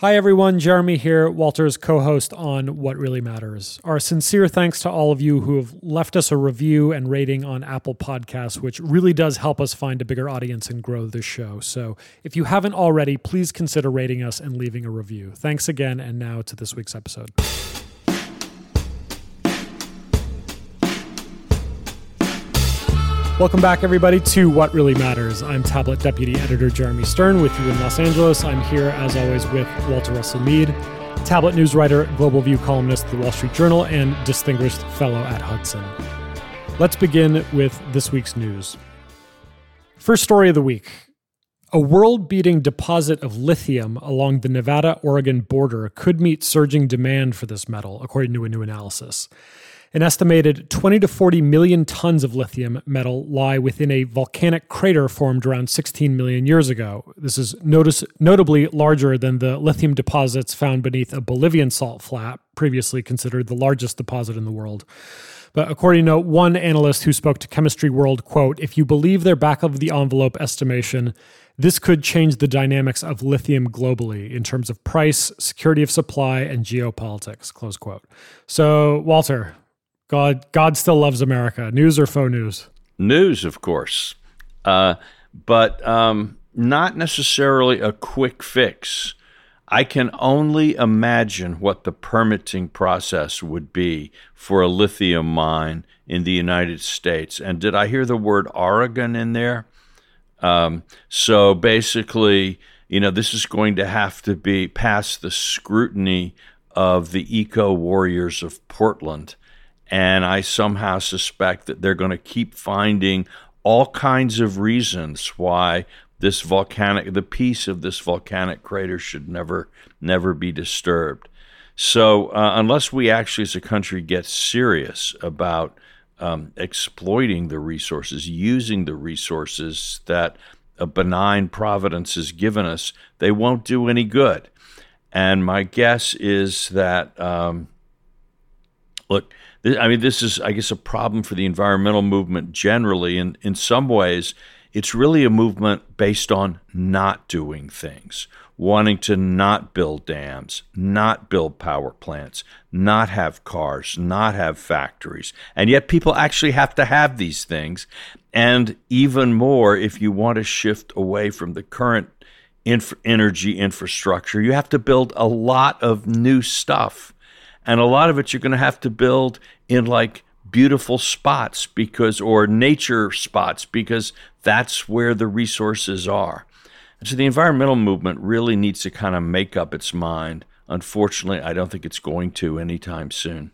Hi, everyone. Jeremy here, Walter's co host on What Really Matters. Our sincere thanks to all of you who have left us a review and rating on Apple Podcasts, which really does help us find a bigger audience and grow the show. So if you haven't already, please consider rating us and leaving a review. Thanks again. And now to this week's episode. Welcome back, everybody, to What Really Matters. I'm Tablet Deputy Editor Jeremy Stern with you in Los Angeles. I'm here, as always, with Walter Russell Mead, Tablet news writer, Global View columnist at the Wall Street Journal, and distinguished fellow at Hudson. Let's begin with this week's news. First story of the week a world beating deposit of lithium along the Nevada Oregon border could meet surging demand for this metal, according to a new analysis. An estimated 20 to 40 million tons of lithium metal lie within a volcanic crater formed around 16 million years ago. This is notice- notably larger than the lithium deposits found beneath a Bolivian salt flat, previously considered the largest deposit in the world. But according to one analyst who spoke to Chemistry World, quote, if you believe their back of the envelope estimation, this could change the dynamics of lithium globally in terms of price, security of supply, and geopolitics, close quote. So, Walter, God, God still loves America. News or faux news? News, of course, uh, but um, not necessarily a quick fix. I can only imagine what the permitting process would be for a lithium mine in the United States. And did I hear the word Oregon in there? Um, so basically, you know, this is going to have to be past the scrutiny of the eco warriors of Portland and I somehow suspect that they're going to keep finding all kinds of reasons why this volcanic, the piece of this volcanic crater should never, never be disturbed. So, uh, unless we actually as a country get serious about um, exploiting the resources, using the resources that a benign providence has given us, they won't do any good. And my guess is that, um, look, I mean, this is, I guess, a problem for the environmental movement generally. And in some ways, it's really a movement based on not doing things, wanting to not build dams, not build power plants, not have cars, not have factories. And yet, people actually have to have these things. And even more, if you want to shift away from the current inf- energy infrastructure, you have to build a lot of new stuff and a lot of it you're going to have to build in like beautiful spots because or nature spots because that's where the resources are. And so the environmental movement really needs to kind of make up its mind. Unfortunately, I don't think it's going to anytime soon.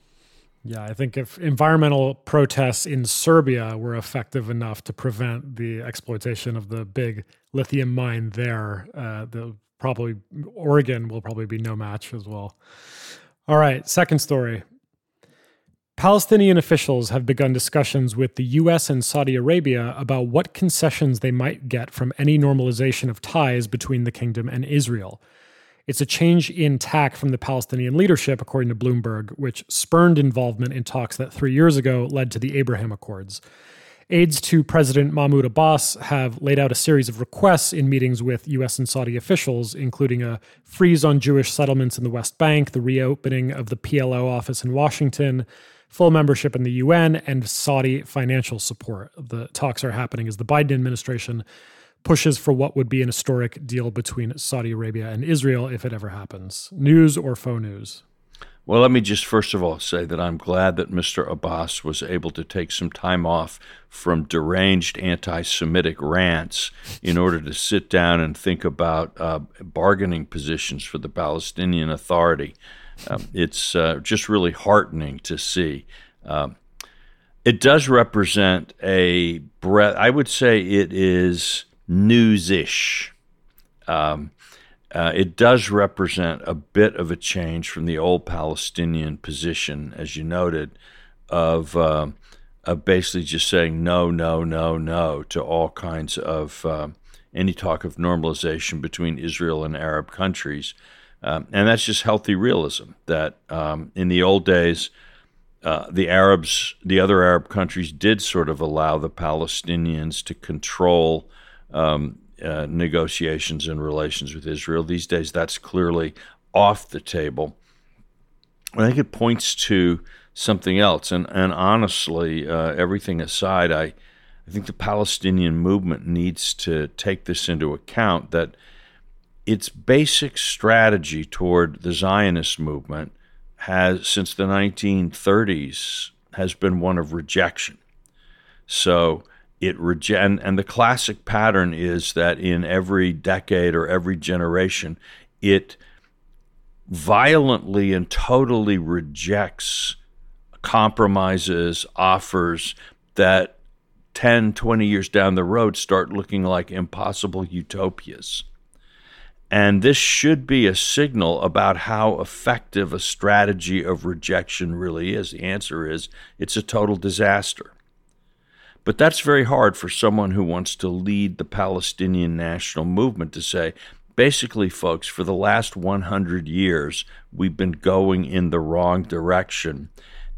Yeah, I think if environmental protests in Serbia were effective enough to prevent the exploitation of the big lithium mine there, uh, the probably Oregon will probably be no match as well. All right, second story. Palestinian officials have begun discussions with the US and Saudi Arabia about what concessions they might get from any normalization of ties between the kingdom and Israel. It's a change in tack from the Palestinian leadership, according to Bloomberg, which spurned involvement in talks that three years ago led to the Abraham Accords. Aides to President Mahmoud Abbas have laid out a series of requests in meetings with U.S. and Saudi officials, including a freeze on Jewish settlements in the West Bank, the reopening of the PLO office in Washington, full membership in the UN, and Saudi financial support. The talks are happening as the Biden administration pushes for what would be an historic deal between Saudi Arabia and Israel if it ever happens. News or faux news? Well, let me just first of all say that I'm glad that Mr. Abbas was able to take some time off from deranged anti Semitic rants in order to sit down and think about uh, bargaining positions for the Palestinian Authority. Um, it's uh, just really heartening to see. Um, it does represent a breath, I would say it is newsish. Um, uh, it does represent a bit of a change from the old Palestinian position, as you noted, of, uh, of basically just saying no, no, no, no to all kinds of uh, any talk of normalization between Israel and Arab countries. Um, and that's just healthy realism that um, in the old days, uh, the Arabs, the other Arab countries did sort of allow the Palestinians to control um, uh, negotiations and relations with Israel. These days, that's clearly off the table. I think it points to something else. And, and honestly, uh, everything aside, I, I think the Palestinian movement needs to take this into account that its basic strategy toward the Zionist movement has, since the 1930s, has been one of rejection. So it rege- and, and the classic pattern is that in every decade or every generation, it violently and totally rejects compromises, offers that 10, 20 years down the road start looking like impossible utopias. And this should be a signal about how effective a strategy of rejection really is. The answer is it's a total disaster. But that's very hard for someone who wants to lead the Palestinian national movement to say, basically, folks, for the last 100 years, we've been going in the wrong direction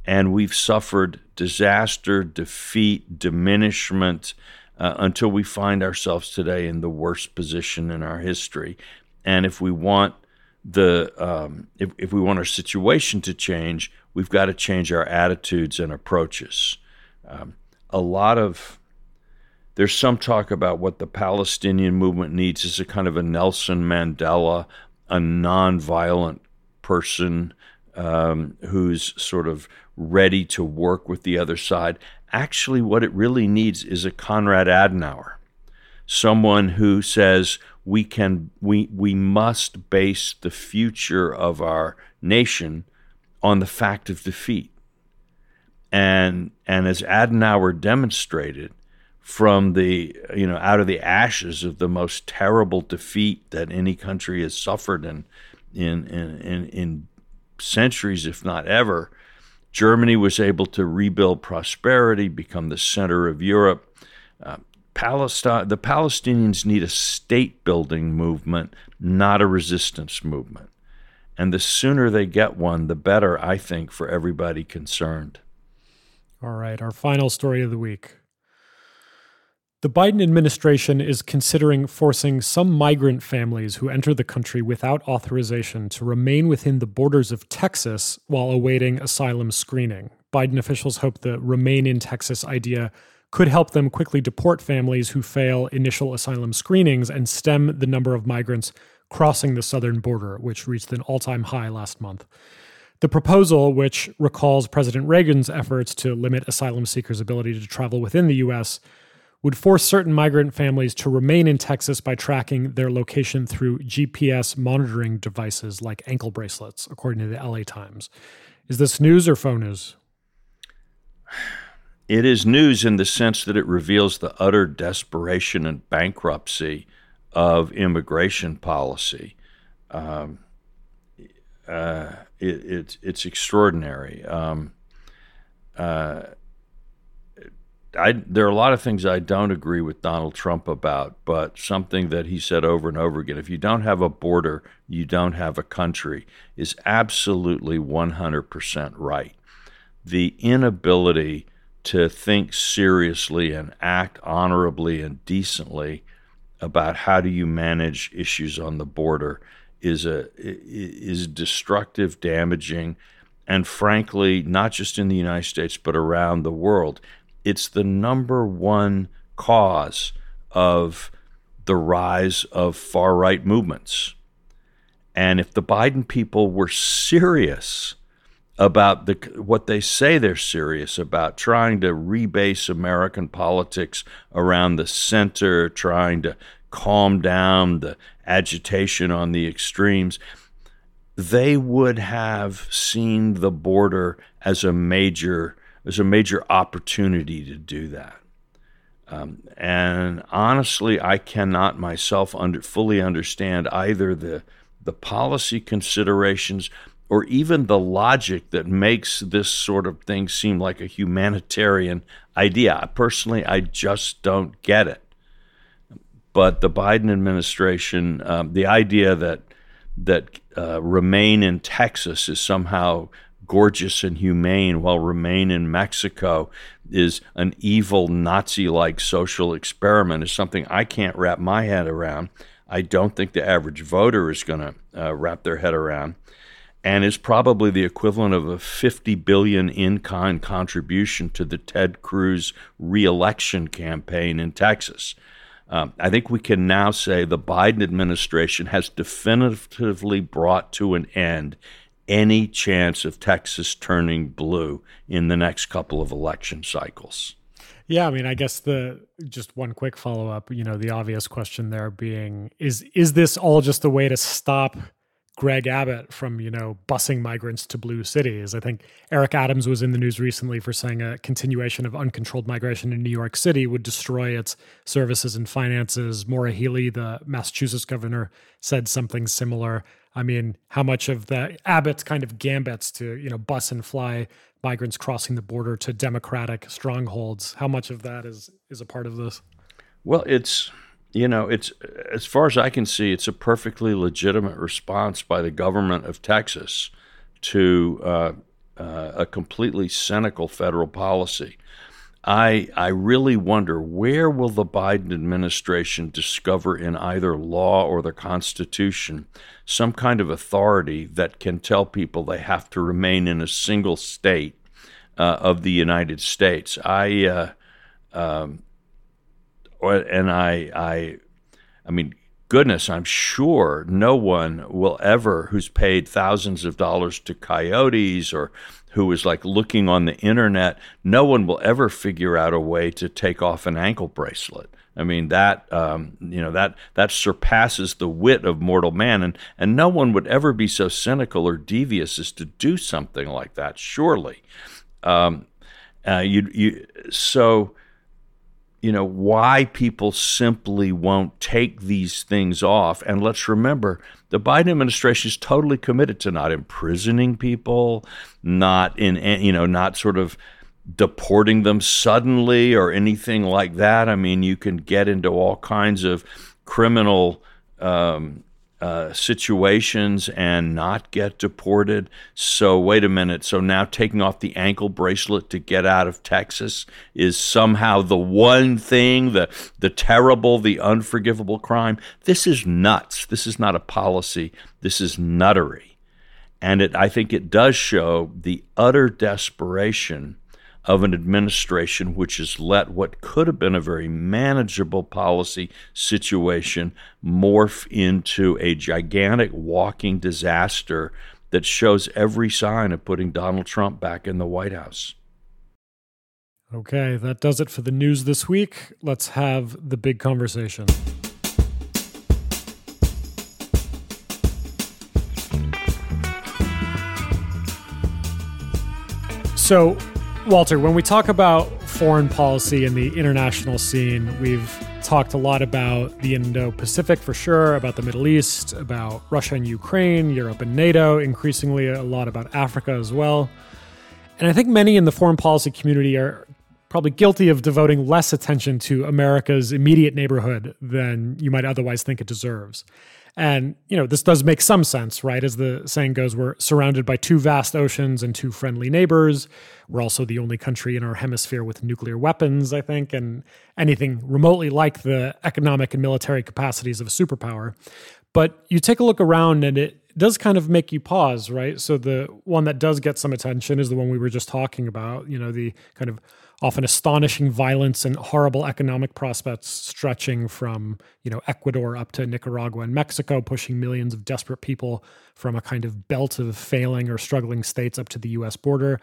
and we've suffered disaster, defeat, diminishment uh, until we find ourselves today in the worst position in our history. And if we want the um, if, if we want our situation to change, we've got to change our attitudes and approaches. Um, a lot of there's some talk about what the Palestinian movement needs is a kind of a Nelson Mandela, a nonviolent person um, who's sort of ready to work with the other side. Actually, what it really needs is a Konrad Adenauer, someone who says we can we we must base the future of our nation on the fact of defeat. And and as Adenauer demonstrated, from the you know out of the ashes of the most terrible defeat that any country has suffered in in in, in, in centuries, if not ever, Germany was able to rebuild prosperity, become the center of Europe. Uh, Palestine, the Palestinians need a state building movement, not a resistance movement. And the sooner they get one, the better, I think, for everybody concerned. All right, our final story of the week. The Biden administration is considering forcing some migrant families who enter the country without authorization to remain within the borders of Texas while awaiting asylum screening. Biden officials hope the Remain in Texas idea could help them quickly deport families who fail initial asylum screenings and stem the number of migrants crossing the southern border, which reached an all time high last month. The proposal, which recalls President Reagan's efforts to limit asylum seekers' ability to travel within the U.S., would force certain migrant families to remain in Texas by tracking their location through GPS monitoring devices like ankle bracelets, according to the LA Times. Is this news or faux news? It is news in the sense that it reveals the utter desperation and bankruptcy of immigration policy. Um, uh, it, it's it's extraordinary. Um, uh, I, there are a lot of things I don't agree with Donald Trump about, but something that he said over and over again if you don't have a border, you don't have a country is absolutely 100% right. The inability to think seriously and act honorably and decently about how do you manage issues on the border is a is destructive, damaging, and frankly, not just in the United States but around the world it's the number one cause of the rise of far right movements. And if the Biden people were serious about the what they say they're serious about, trying to rebase American politics around the center, trying to calm down the agitation on the extremes, they would have seen the border as a major there's a major opportunity to do that. Um, and honestly, I cannot myself under, fully understand either the the policy considerations or even the logic that makes this sort of thing seem like a humanitarian idea. Personally, I just don't get it. But the Biden administration, um, the idea that that uh, remain in Texas is somehow gorgeous and humane, while remain in Mexico is an evil Nazi like social experiment is something I can't wrap my head around. I don't think the average voter is going to uh, wrap their head around, and is probably the equivalent of a 50 billion in-kind contribution to the Ted Cruz reelection campaign in Texas. Um, I think we can now say the Biden administration has definitively brought to an end any chance of Texas turning blue in the next couple of election cycles. Yeah, I mean, I guess the just one quick follow up, you know, the obvious question there being is is this all just a way to stop Greg Abbott from, you know, busing migrants to blue cities. I think Eric Adams was in the news recently for saying a continuation of uncontrolled migration in New York City would destroy its services and finances. Maura Healey, the Massachusetts governor, said something similar. I mean, how much of the Abbott's kind of gambits to, you know, bus and fly migrants crossing the border to democratic strongholds, how much of that is is a part of this? Well, it's you know, it's as far as I can see, it's a perfectly legitimate response by the government of Texas to uh, uh, a completely cynical federal policy. I I really wonder where will the Biden administration discover in either law or the Constitution some kind of authority that can tell people they have to remain in a single state uh, of the United States. I uh, um, and I I I mean goodness, I'm sure no one will ever who's paid thousands of dollars to coyotes or who is like looking on the internet, no one will ever figure out a way to take off an ankle bracelet. I mean that um, you know that that surpasses the wit of mortal man, and and no one would ever be so cynical or devious as to do something like that. Surely, um, uh, you you so you know why people simply won't take these things off and let's remember the Biden administration is totally committed to not imprisoning people, not in you know, not sort of deporting them suddenly or anything like that. I mean, you can get into all kinds of criminal um, uh, situations and not get deported. So, wait a minute. So, now taking off the ankle bracelet to get out of Texas is somehow the one thing, the, the terrible, the unforgivable crime. This is nuts. This is not a policy. This is nuttery. And it, I think it does show the utter desperation of an administration which has let what could have been a very manageable policy situation morph into a gigantic walking disaster that shows every sign of putting Donald Trump back in the White House. Okay, that does it for the news this week. Let's have the big conversation. So, Walter, when we talk about foreign policy and the international scene, we've talked a lot about the Indo Pacific for sure, about the Middle East, about Russia and Ukraine, Europe and NATO, increasingly a lot about Africa as well. And I think many in the foreign policy community are probably guilty of devoting less attention to America's immediate neighborhood than you might otherwise think it deserves. And, you know, this does make some sense, right? As the saying goes, we're surrounded by two vast oceans and two friendly neighbors. We're also the only country in our hemisphere with nuclear weapons, I think, and anything remotely like the economic and military capacities of a superpower. But you take a look around and it does kind of make you pause, right? So the one that does get some attention is the one we were just talking about, you know, the kind of often astonishing violence and horrible economic prospects stretching from you know Ecuador up to Nicaragua and Mexico, pushing millions of desperate people from a kind of belt of failing or struggling states up to the U.S. border.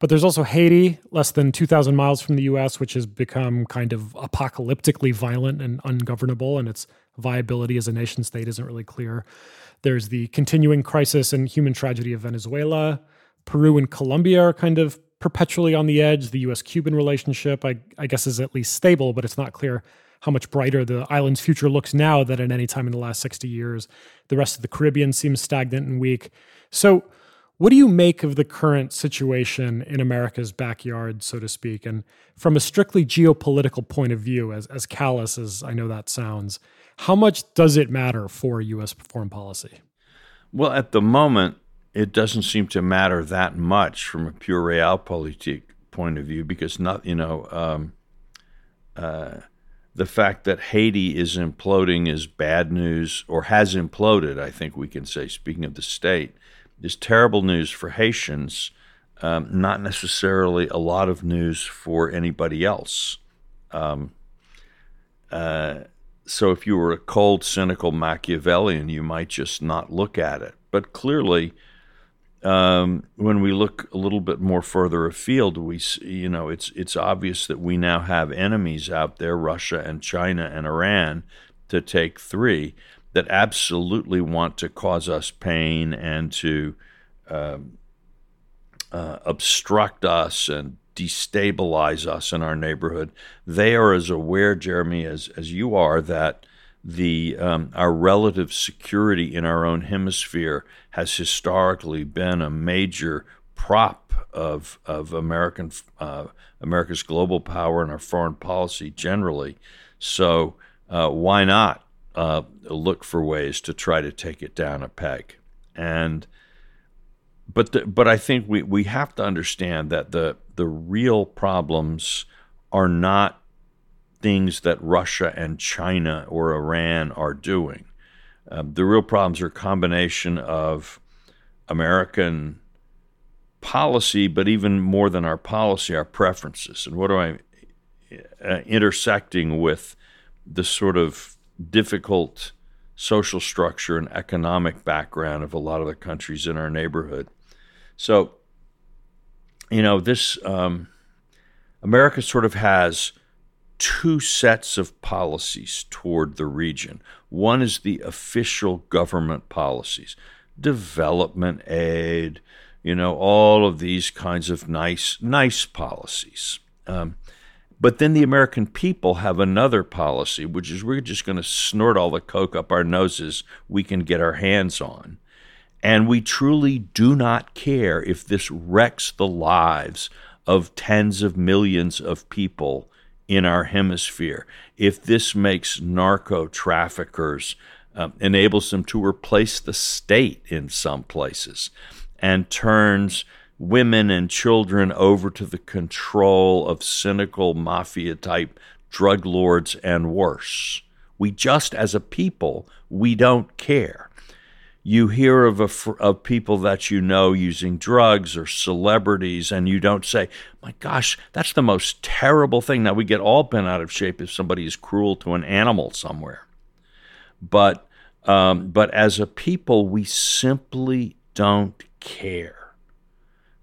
But there's also Haiti, less than 2,000 miles from the U.S., which has become kind of apocalyptically violent and ungovernable, and its viability as a nation state isn't really clear. There's the continuing crisis and human tragedy of Venezuela. Peru and Colombia are kind of perpetually on the edge. The US Cuban relationship, I, I, guess, is at least stable, but it's not clear how much brighter the island's future looks now than at any time in the last 60 years. The rest of the Caribbean seems stagnant and weak. So, what do you make of the current situation in America's backyard, so to speak? And from a strictly geopolitical point of view, as, as callous as I know that sounds, how much does it matter for U.S. foreign policy? Well, at the moment, it doesn't seem to matter that much from a pure realpolitik point of view because not you know um, uh, the fact that Haiti is imploding is bad news or has imploded. I think we can say, speaking of the state, is terrible news for Haitians. Um, not necessarily a lot of news for anybody else. Um, uh, so if you were a cold, cynical Machiavellian, you might just not look at it. But clearly, um, when we look a little bit more further afield, we you know it's it's obvious that we now have enemies out there, Russia and China and Iran, to take three, that absolutely want to cause us pain and to uh, uh, obstruct us and destabilize us in our neighborhood. They are as aware, Jeremy, as as you are that the um, our relative security in our own hemisphere has historically been a major prop of of American uh, America's global power and our foreign policy generally. So uh, why not uh, look for ways to try to take it down a peg? And but the, but I think we, we have to understand that the the real problems are not things that Russia and China or Iran are doing. Um, the real problems are a combination of American policy, but even more than our policy, our preferences. And what do I uh, intersecting with the sort of difficult social structure and economic background of a lot of the countries in our neighborhood. So, you know, this um, America sort of has two sets of policies toward the region. One is the official government policies, development aid, you know, all of these kinds of nice, nice policies. Um, but then the American people have another policy, which is we're just going to snort all the coke up our noses we can get our hands on. And we truly do not care if this wrecks the lives of tens of millions of people in our hemisphere. If this makes narco traffickers, um, enables them to replace the state in some places, and turns women and children over to the control of cynical mafia type drug lords and worse. We just, as a people, we don't care you hear of a, of people that you know using drugs or celebrities, and you don't say, "My gosh, that's the most terrible thing." Now we get all bent out of shape if somebody is cruel to an animal somewhere, but um, but as a people, we simply don't care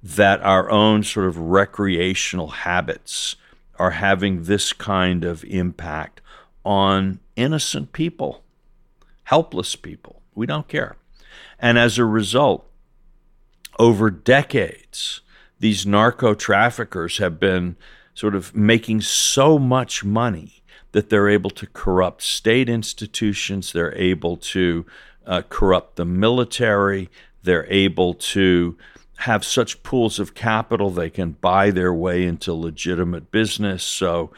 that our own sort of recreational habits are having this kind of impact on innocent people, helpless people. We don't care. And as a result, over decades, these narco traffickers have been sort of making so much money that they're able to corrupt state institutions, they're able to uh, corrupt the military, they're able to have such pools of capital they can buy their way into legitimate business. So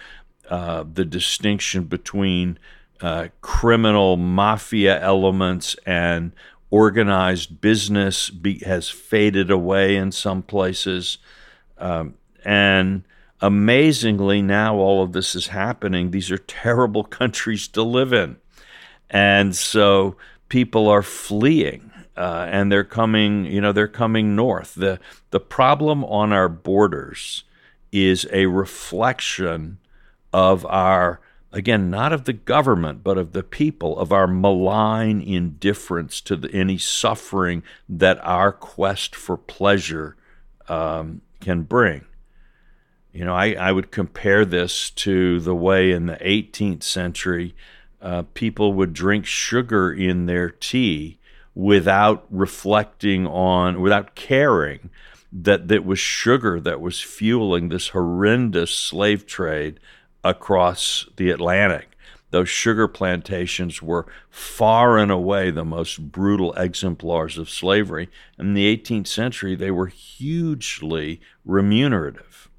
uh, the distinction between uh, criminal mafia elements and organized business be, has faded away in some places. Um, and amazingly, now all of this is happening. These are terrible countries to live in. And so people are fleeing. Uh, and they're coming, you know, they're coming north. The the problem on our borders is a reflection of our again, not of the government, but of the people, of our malign indifference to the, any suffering that our quest for pleasure um, can bring. You know, I, I would compare this to the way in the 18th century uh, people would drink sugar in their tea without reflecting on, without caring that that was sugar that was fueling this horrendous slave trade across the Atlantic. Those sugar plantations were far and away the most brutal exemplars of slavery. In the 18th century, they were hugely remunerative.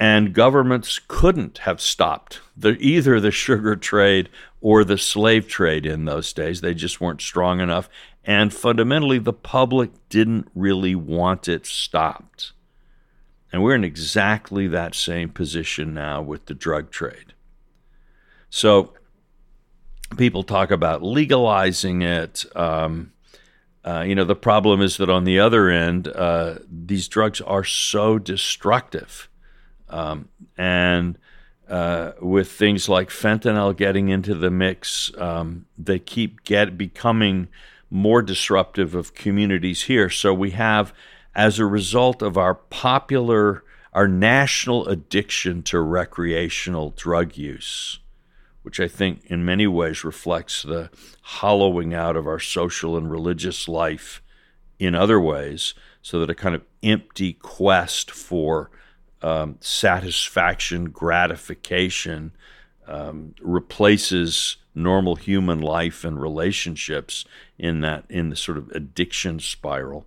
And governments couldn't have stopped the, either the sugar trade or the slave trade in those days. They just weren't strong enough. And fundamentally, the public didn't really want it stopped. And we're in exactly that same position now with the drug trade. So people talk about legalizing it. Um, uh, you know, the problem is that on the other end, uh, these drugs are so destructive. Um, and uh, with things like fentanyl getting into the mix, um, they keep get becoming more disruptive of communities here. So we have, as a result of our popular, our national addiction to recreational drug use, which I think in many ways reflects the hollowing out of our social and religious life in other ways, so that a kind of empty quest for um, satisfaction, gratification um, replaces normal human life and relationships in that in the sort of addiction spiral.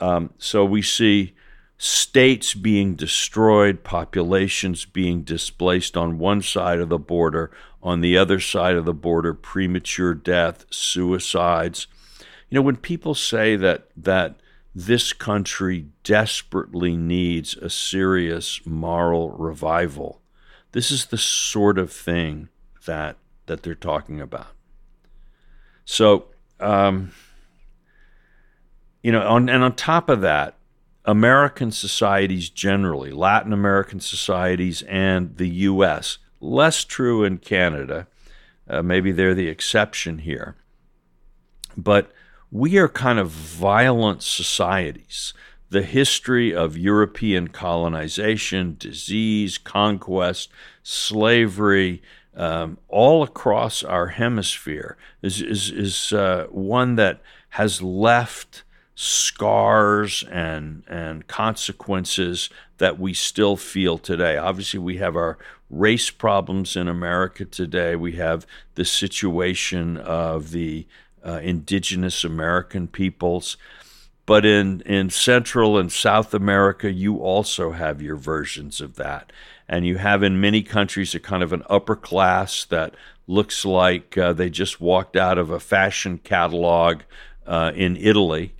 Um, so we see states being destroyed, populations being displaced on one side of the border, on the other side of the border, premature death, suicides. You know, when people say that that this country desperately needs a serious moral revival, this is the sort of thing that that they're talking about. So, um, you know, on, and on top of that, American societies generally, Latin American societies, and the U.S. Less true in Canada. Uh, maybe they're the exception here. But we are kind of violent societies. The history of European colonization, disease, conquest, slavery, um, all across our hemisphere is, is, is uh, one that has left scars and and consequences that we still feel today. Obviously, we have our race problems in America today. We have the situation of the uh, indigenous American peoples. But in, in Central and South America, you also have your versions of that. And you have in many countries a kind of an upper class that looks like uh, they just walked out of a fashion catalog uh, in Italy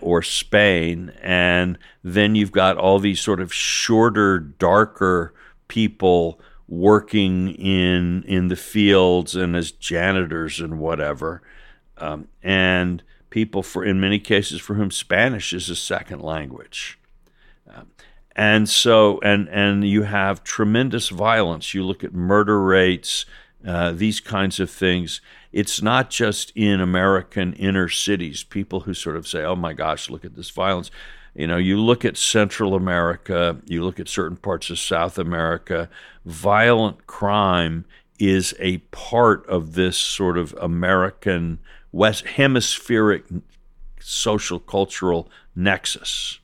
or Spain, and then you've got all these sort of shorter, darker people working in in the fields and as janitors and whatever, um, and people for in many cases for whom Spanish is a second language. Um, and so, and and you have tremendous violence. You look at murder rates, uh, these kinds of things it's not just in American inner cities, people who sort of say, oh my gosh, look at this violence. You know, you look at Central America, you look at certain parts of South America, violent crime is a part of this sort of American West hemispheric social cultural nexus.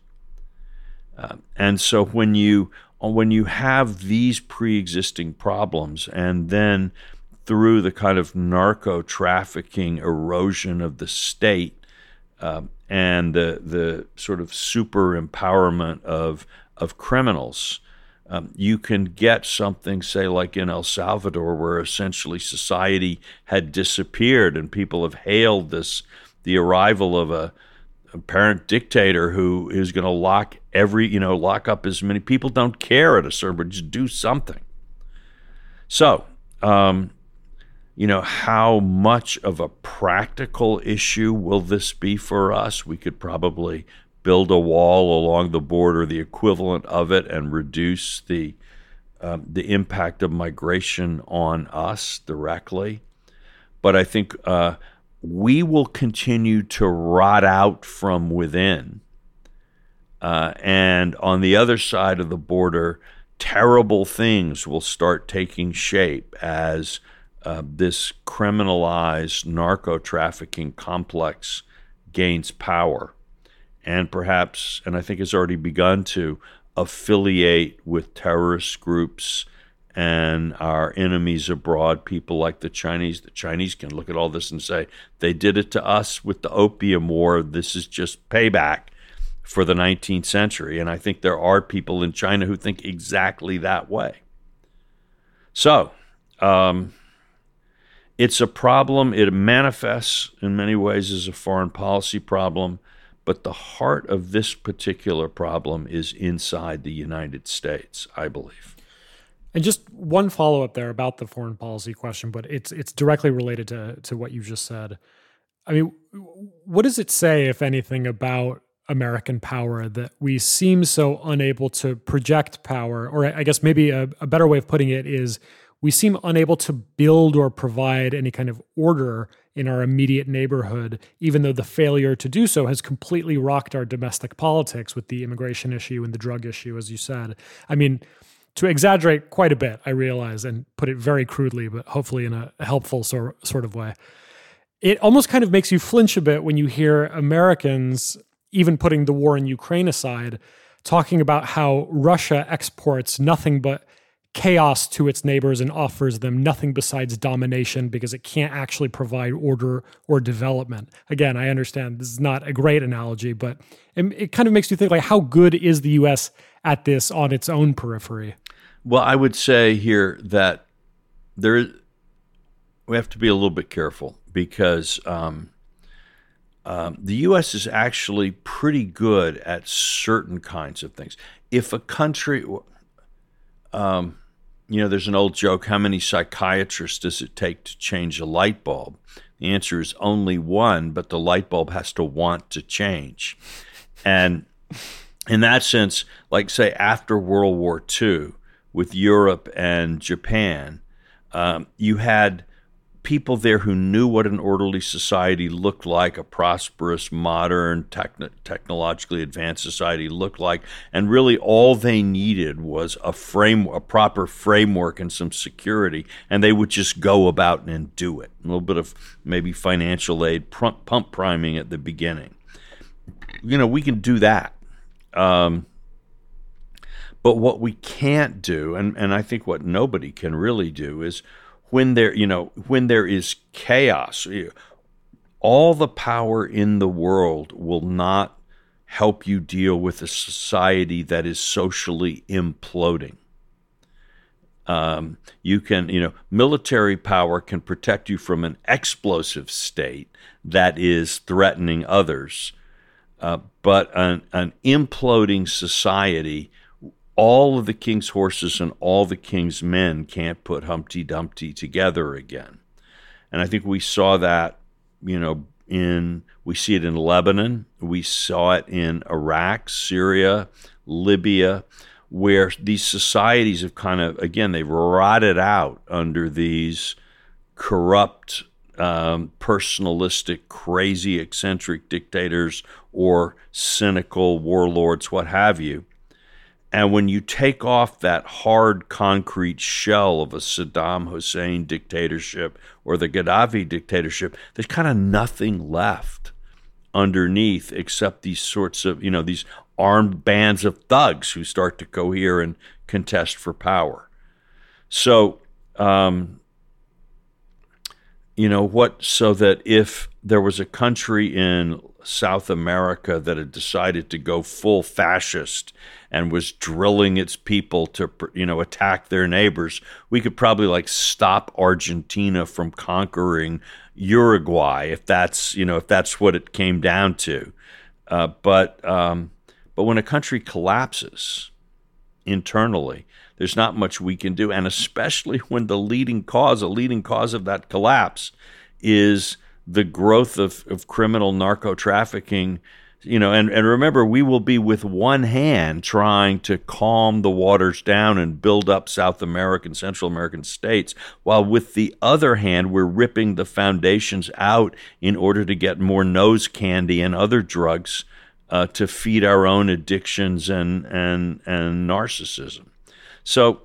Uh, and so when you when you have these pre-existing problems and then through the kind of narco trafficking erosion of the state uh, and the the sort of super empowerment of of criminals. Um, you can get something, say, like in El Salvador, where essentially society had disappeared, and people have hailed this the arrival of a apparent dictator who is going to lock every, you know, lock up as many people. Don't care at a certain, but just do something. So, um, you know, how much of a practical issue will this be for us? We could probably build a wall along the border, the equivalent of it, and reduce the um, the impact of migration on us directly. But I think uh, we will continue to rot out from within. Uh, and on the other side of the border, terrible things will start taking shape as uh, this criminalized narco trafficking complex gains power and perhaps, and I think has already begun to, affiliate with terrorist groups and our enemies abroad, people like the Chinese. The Chinese can look at all this and say, they did it to us with the Opium War. This is just payback for the 19th century. And I think there are people in China who think exactly that way. So, um, it's a problem. It manifests in many ways as a foreign policy problem, but the heart of this particular problem is inside the United States, I believe. And just one follow up there about the foreign policy question, but it's it's directly related to to what you just said. I mean, what does it say, if anything, about American power that we seem so unable to project power? Or I guess maybe a, a better way of putting it is we seem unable to build or provide any kind of order in our immediate neighborhood, even though the failure to do so has completely rocked our domestic politics with the immigration issue and the drug issue, as you said. I mean, to exaggerate quite a bit, I realize, and put it very crudely, but hopefully in a helpful sort of way. It almost kind of makes you flinch a bit when you hear Americans, even putting the war in Ukraine aside, talking about how Russia exports nothing but chaos to its neighbors and offers them nothing besides domination because it can't actually provide order or development. Again, I understand this is not a great analogy, but it, it kind of makes you think like how good is the US at this on its own periphery? Well, I would say here that there we have to be a little bit careful because um, um, the U.S. is actually pretty good at certain kinds of things. If a country, um, you know, there's an old joke: how many psychiatrists does it take to change a light bulb? The answer is only one, but the light bulb has to want to change, and in that sense, like say after World War II with Europe and Japan, um, you had people there who knew what an orderly society looked like, a prosperous, modern, techn- technologically advanced society looked like, and really all they needed was a frame, a proper framework and some security, and they would just go about and do it. A little bit of maybe financial aid, pump priming at the beginning. You know, we can do that. Um, but what we can't do, and, and I think what nobody can really do, is when there, you know, when there is chaos, all the power in the world will not help you deal with a society that is socially imploding. Um, you can, you know, military power can protect you from an explosive state that is threatening others. Uh, but an, an imploding society all of the king's horses and all the king's men can't put Humpty Dumpty together again. And I think we saw that, you know, in we see it in Lebanon, we saw it in Iraq, Syria, Libya, where these societies have kind of again they've rotted out under these corrupt, um, personalistic, crazy, eccentric dictators or cynical warlords, what have you. And when you take off that hard concrete shell of a Saddam Hussein dictatorship or the Gaddafi dictatorship, there's kind of nothing left underneath except these sorts of, you know, these armed bands of thugs who start to cohere and contest for power. So, um, you know, what, so that if there was a country in South America that had decided to go full fascist and was drilling its people to you know attack their neighbors we could probably like stop argentina from conquering uruguay if that's you know if that's what it came down to. Uh, but um, but when a country collapses internally there's not much we can do. And especially when the leading cause a leading cause of that collapse is the growth of, of criminal narco trafficking you know, and, and remember, we will be with one hand trying to calm the waters down and build up South American, Central American states, while with the other hand, we're ripping the foundations out in order to get more nose candy and other drugs uh, to feed our own addictions and, and, and narcissism. So,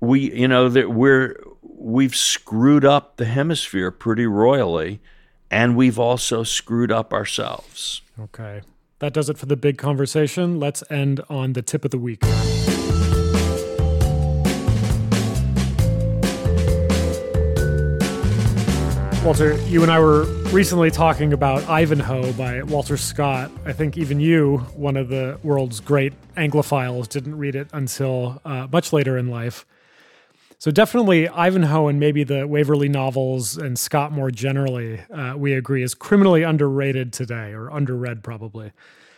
we, you know, that we're, we've screwed up the hemisphere pretty royally and we've also screwed up ourselves. Okay. That does it for the big conversation. Let's end on the tip of the week. Walter, you and I were recently talking about Ivanhoe by Walter Scott. I think even you, one of the world's great Anglophiles, didn't read it until uh, much later in life. So definitely Ivanhoe and maybe the Waverley novels and Scott more generally, uh, we agree, is criminally underrated today or underread probably.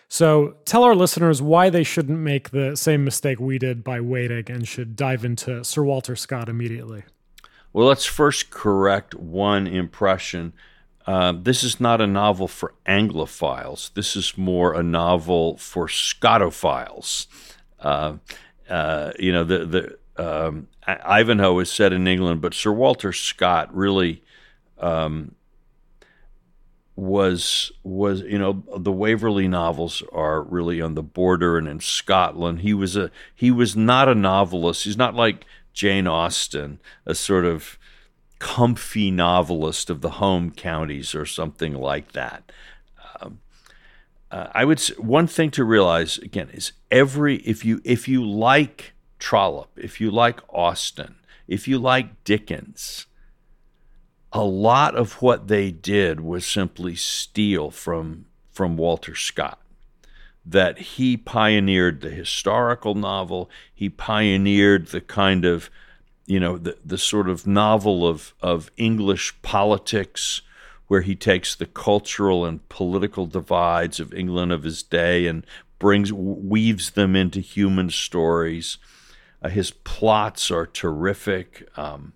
So tell our listeners why they shouldn't make the same mistake we did by waiting and should dive into Sir Walter Scott immediately. Well, let's first correct one impression. Uh, this is not a novel for Anglophiles. This is more a novel for Scottophiles. Uh, uh, you know, the the um, Ivanhoe is set in England, but Sir Walter Scott really um, was was you know the Waverley novels are really on the border and in Scotland. He was a he was not a novelist. He's not like Jane Austen, a sort of comfy novelist of the home counties or something like that. Um, uh, I would one thing to realize again is every if you if you like Trollope, if you like Austen, if you like Dickens, a lot of what they did was simply steal from from Walter Scott. That he pioneered the historical novel, he pioneered the kind of, you know, the, the sort of novel of, of English politics where he takes the cultural and political divides of England of his day and brings weaves them into human stories. Uh, his plots are terrific. Um,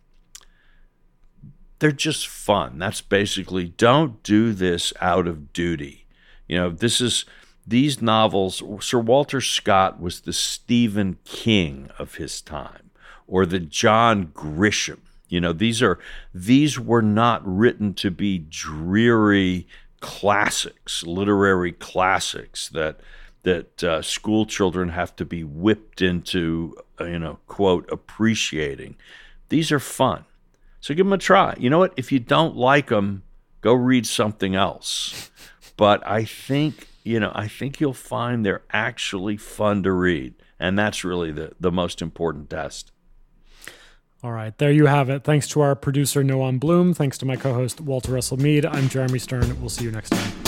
they're just fun. That's basically don't do this out of duty. You know, this is these novels. Sir Walter Scott was the Stephen King of his time, or the John Grisham. You know, these are these were not written to be dreary classics, literary classics that that uh, school children have to be whipped into, uh, you know, quote, appreciating. These are fun. So give them a try. You know what? If you don't like them, go read something else. But I think, you know, I think you'll find they're actually fun to read. And that's really the, the most important test. All right, there you have it. Thanks to our producer, Noam Bloom. Thanks to my co host, Walter Russell Mead. I'm Jeremy Stern. We'll see you next time.